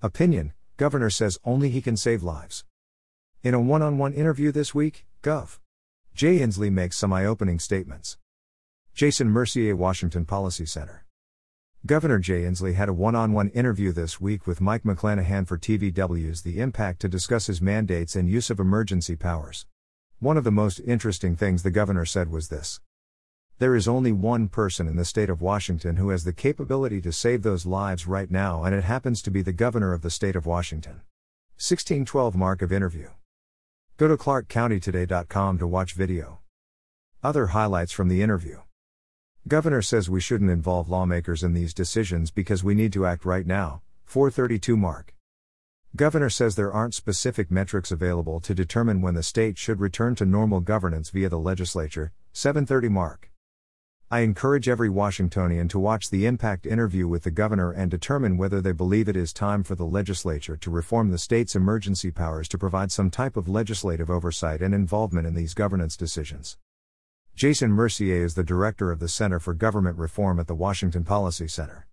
Opinion Governor says only he can save lives. In a one on one interview this week, Gov. Jay Inslee makes some eye opening statements. Jason Mercier, Washington Policy Center. Governor Jay Inslee had a one on one interview this week with Mike McClanahan for TVW's The Impact to discuss his mandates and use of emergency powers. One of the most interesting things the governor said was this There is only one person in the state of Washington who has the capability to save those lives right now, and it happens to be the governor of the state of Washington. 1612 Mark of Interview. Go to clarkcountytoday.com to watch video. Other highlights from the interview. Governor says we shouldn't involve lawmakers in these decisions because we need to act right now. 432 Mark. Governor says there aren't specific metrics available to determine when the state should return to normal governance via the legislature. 730 Mark. I encourage every Washingtonian to watch the impact interview with the governor and determine whether they believe it is time for the legislature to reform the state's emergency powers to provide some type of legislative oversight and involvement in these governance decisions. Jason Mercier is the director of the Center for Government Reform at the Washington Policy Center.